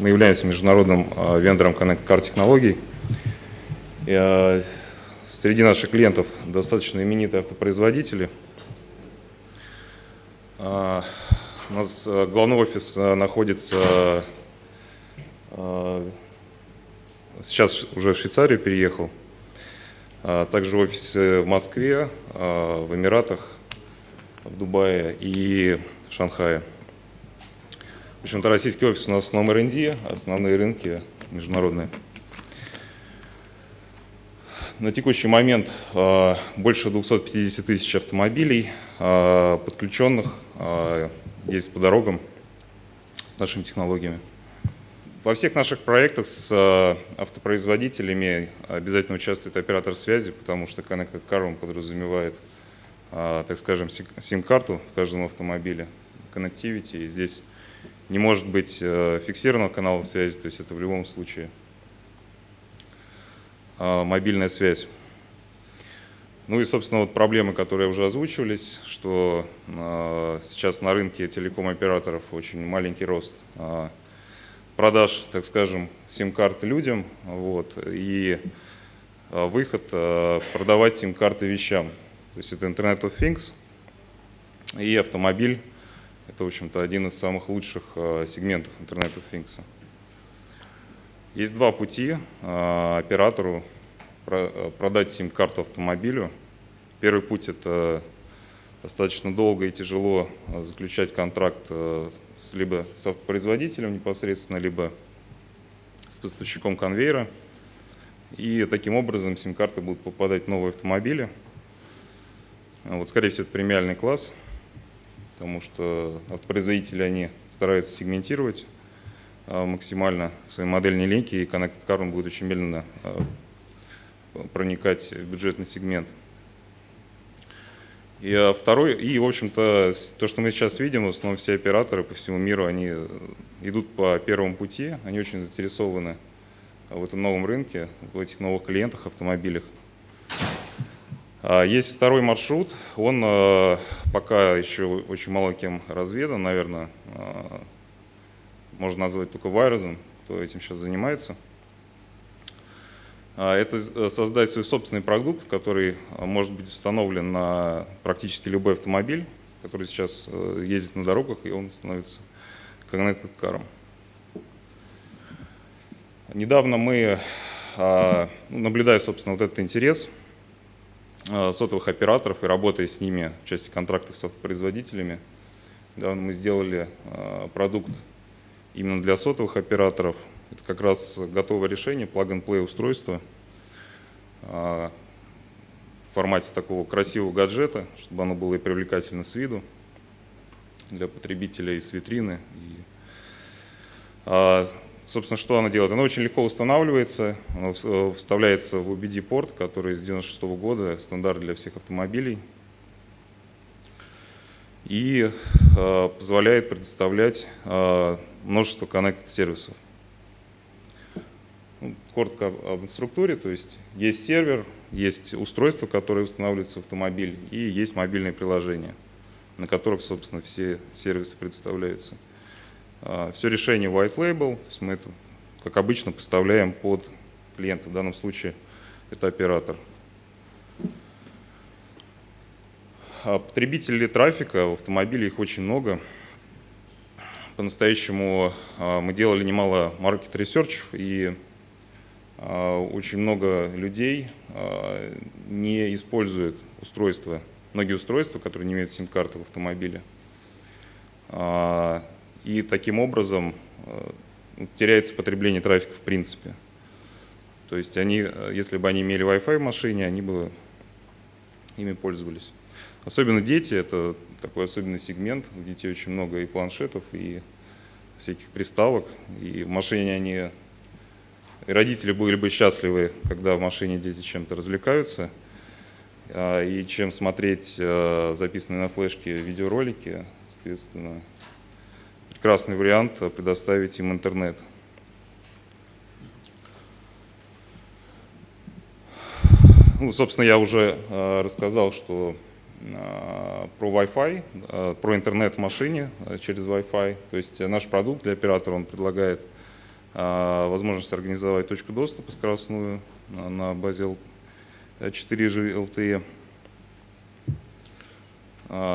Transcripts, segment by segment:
Мы являемся международным вендором Connect Car технологий. Среди наших клиентов достаточно именитые автопроизводители. У нас главный офис находится сейчас уже в Швейцарию переехал. Также офис в Москве, в Эмиратах, в Дубае и в Шанхае. В общем-то, российский офис у нас в основном R&D, основные рынки международные. На текущий момент а, больше 250 тысяч автомобилей а, подключенных а, ездит по дорогам с нашими технологиями. Во всех наших проектах с автопроизводителями обязательно участвует оператор связи, потому что Connected Car он подразумевает, так скажем, сим-карту в каждом автомобиле, connectivity. И здесь не может быть фиксированного канала связи, то есть это в любом случае а, мобильная связь. Ну и, собственно, вот проблемы, которые уже озвучивались, что э, сейчас на рынке телеком-операторов очень маленький рост э, продаж, так скажем, сим-карт людям, вот, и э, выход э, продавать сим-карты вещам. То есть это Internet of Things и автомобиль. Это, в общем-то, один из самых лучших э, сегментов Internet of Things. Есть два пути э, оператору э, продать сим-карту автомобилю. Первый путь – это достаточно долго и тяжело заключать контракт с, либо с автопроизводителем непосредственно, либо с поставщиком конвейера. И таким образом сим-карты будут попадать в новые автомобили. Вот, скорее всего, это премиальный класс, потому что автопроизводители они стараются сегментировать Э, максимально свои модельные линейки, и Connected Car будет очень медленно э, проникать в бюджетный сегмент. И э, второй, и в общем-то, то, что мы сейчас видим, в основном все операторы по всему миру, они идут по первому пути, они очень заинтересованы в этом новом рынке, в этих новых клиентах, автомобилях. А есть второй маршрут, он пока еще очень мало кем разведан, наверное, можно назвать только вайрозом, кто этим сейчас занимается. А, это э, создать свой собственный продукт, который а, может быть установлен на практически любой автомобиль, который сейчас э, ездит на дорогах, и он становится connected car. Недавно мы, а, ну, наблюдая, собственно, вот этот интерес сотовых операторов и работая с ними в части контрактов с автопроизводителями, недавно мы сделали продукт именно для сотовых операторов. Это как раз готовое решение, plug-and-play устройство а, в формате такого красивого гаджета, чтобы оно было и привлекательно с виду для потребителя и с витрины. Собственно, что оно делает? Оно очень легко устанавливается, оно вставляется в UBD-порт, который с 96 -го года стандарт для всех автомобилей и э, позволяет предоставлять э, множество connected сервисов. Ну, коротко об структуре, то есть есть сервер, есть устройство, которое устанавливается в автомобиль, и есть мобильные приложения, на которых, собственно, все сервисы представляются. Э, все решение white label, то есть мы это, как обычно, поставляем под клиента, в данном случае это оператор. А потребителей трафика в автомобиле их очень много. По-настоящему а, мы делали немало маркет ресерчев и а, очень много людей не используют устройства, многие устройства, которые не имеют сим-карты в автомобиле. И таким образом теряется потребление трафика в принципе. То есть они, если бы они имели Wi-Fi в машине, они бы ими пользовались. Особенно дети – это такой особенный сегмент. У детей очень много и планшетов, и всяких приставок. И в машине они… И родители были бы счастливы, когда в машине дети чем-то развлекаются. А, и чем смотреть а, записанные на флешке видеоролики, соответственно, прекрасный вариант предоставить им интернет. Ну, собственно, я уже а, рассказал, что Э, про Wi-Fi, э, про интернет в машине э, через Wi-Fi. То есть наш продукт для оператора он предлагает возможность организовать точку доступа скоростную на базе 4G LTE.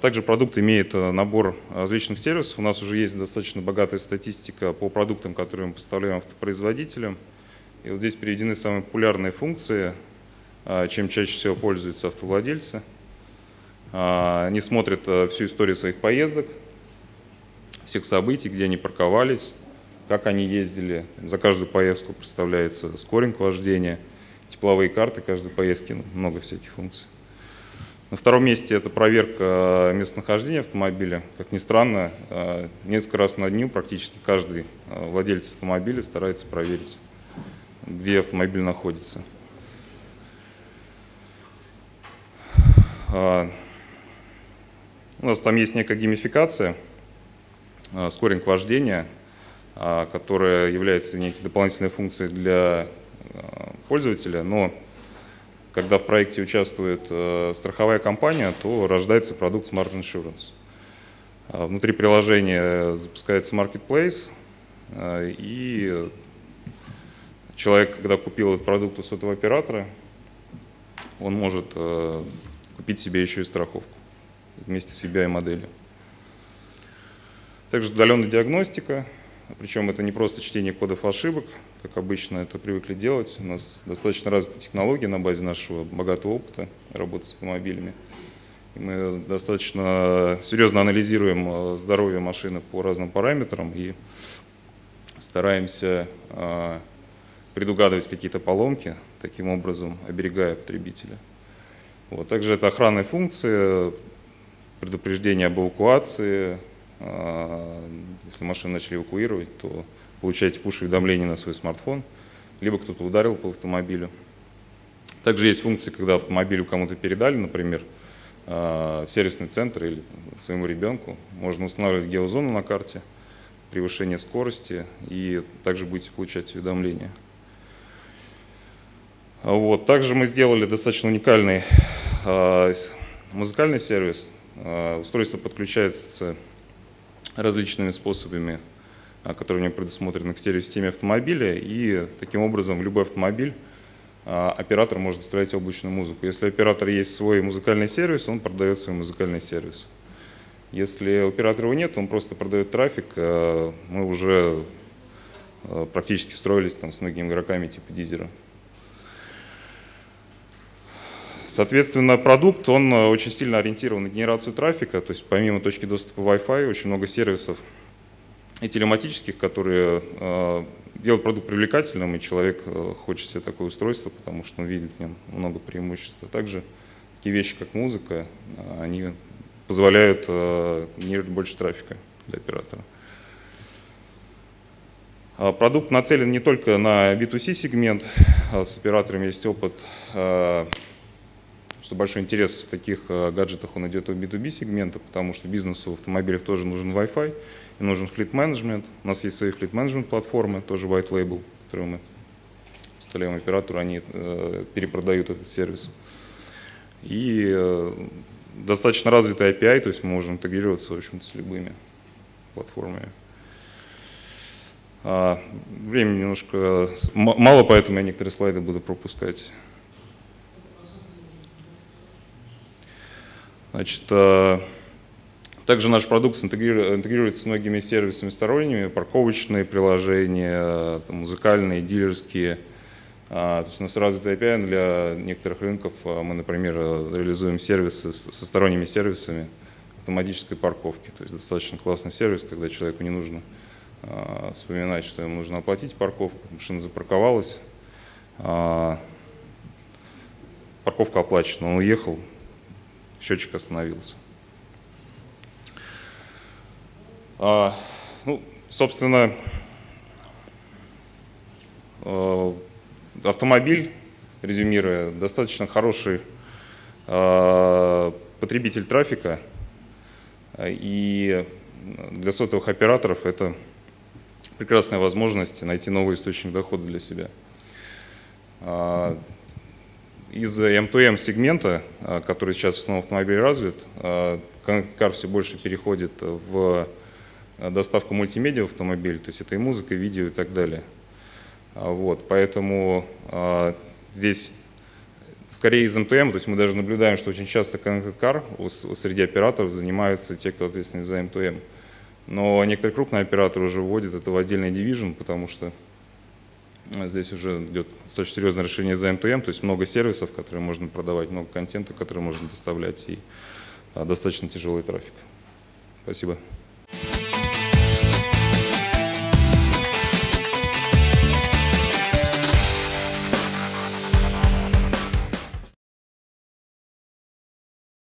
Также продукт имеет набор различных сервисов. У нас уже есть достаточно богатая статистика по продуктам, которые мы поставляем автопроизводителям. И вот здесь приведены самые популярные функции, чем чаще всего пользуются автовладельцы. Они смотрят всю историю своих поездок, всех событий, где они парковались, как они ездили. За каждую поездку представляется скоринг вождения, тепловые карты каждой поездки, ну, много всяких функций. На втором месте это проверка местонахождения автомобиля. Как ни странно, э, несколько раз на дню практически каждый э, владелец автомобиля старается проверить, где автомобиль находится. А, у нас там есть некая геймификация, э, скоринг вождения, которая является некой дополнительной функцией для пользователя, но когда в проекте участвует э, страховая компания, то рождается продукт Smart Insurance. А внутри приложения запускается Marketplace, э, и человек, когда купил этот продукт у сотового оператора, он может э, купить себе еще и страховку вместе с EBI моделью. Также удаленная диагностика, причем это не просто чтение кодов ошибок, как обычно это привыкли делать. У нас достаточно развита технология на базе нашего богатого опыта работы с автомобилями. И мы достаточно серьезно анализируем э, здоровье машины по разным параметрам и стараемся э, предугадывать какие-то поломки, таким образом оберегая потребителя. Вот. Также это охранная функция, предупреждение об эвакуации. Если машину начали эвакуировать, то получаете пуш-уведомления на свой смартфон, либо кто-то ударил по автомобилю. Также есть функции, когда автомобиль кому-то передали, например, э, в сервисный центр или своему ребенку. Можно устанавливать геозону на карте, превышение скорости, и также будете получать уведомления. Вот. Также мы сделали достаточно уникальный э, музыкальный сервис. Э, устройство подключается различными способами а, которые у него предусмотрены к стереосистеме автомобиля, и таким образом любой автомобиль а, оператор может устраивать облачную музыку. Если у оператора есть свой музыкальный сервис, он продает свой музыкальный сервис. Если у оператора его нет, он просто продает трафик. А, мы уже практически строились там с многими игроками типа Дизера. Соответственно, продукт, он очень сильно ориентирован на генерацию трафика, то есть помимо точки доступа Wi-Fi очень много сервисов, и телематических, которые э, делают продукт привлекательным, и человек э, хочет себе такое устройство, потому что он видит в нем много преимуществ. А также такие вещи, как музыка, э, они позволяют генерировать больше трафика для оператора. А продукт нацелен не только на B2C сегмент, с операторами есть опыт, что большой интерес в таких гаджетах он идет в B2B сегмента, потому что бизнесу в автомобилях тоже нужен Wi-Fi, и нужен флит менеджмент. У нас есть свои флит менеджмент платформы, тоже white label, которые мы поставляем оператору, они э, перепродают этот сервис. И э, достаточно развитый API, то есть мы можем интегрироваться в общем-то, с любыми платформами. А, времени немножко мало, поэтому я некоторые слайды буду пропускать. Значит, э, также наш продукт интегрируется с многими сервисами сторонними, парковочные приложения, музыкальные, дилерские. А, то есть у нас развитый API для некоторых рынков. А, мы, например, реализуем сервисы со сторонними сервисами автоматической парковки. То есть достаточно классный сервис, когда человеку не нужно а, вспоминать, что ему нужно оплатить парковку, машина запарковалась, парковка оплачена, он уехал, счетчик остановился. А, ну, собственно, э, автомобиль, резюмируя, достаточно хороший э, потребитель трафика, и для сотовых операторов это прекрасная возможность найти новый источник дохода для себя. А, из M2M сегмента, который сейчас в основном автомобиле развит, Connect все больше переходит в Э, доставку мультимедиа в автомобиль, то есть это и музыка, и видео и так далее. А, Вот, поэтому а, здесь скорее из МТМ, то есть мы даже наблюдаем, что очень часто Connected Car среди операторов занимаются те, кто ответственны за МТМ. Но некоторые крупные операторы уже вводят это в отдельный дивизион, потому что а, здесь уже идет достаточно серьезное решение за МТМ, то есть много сервисов, которые можно продавать, много контента, который можно доставлять и а, достаточно тяжелый трафик. Спасибо.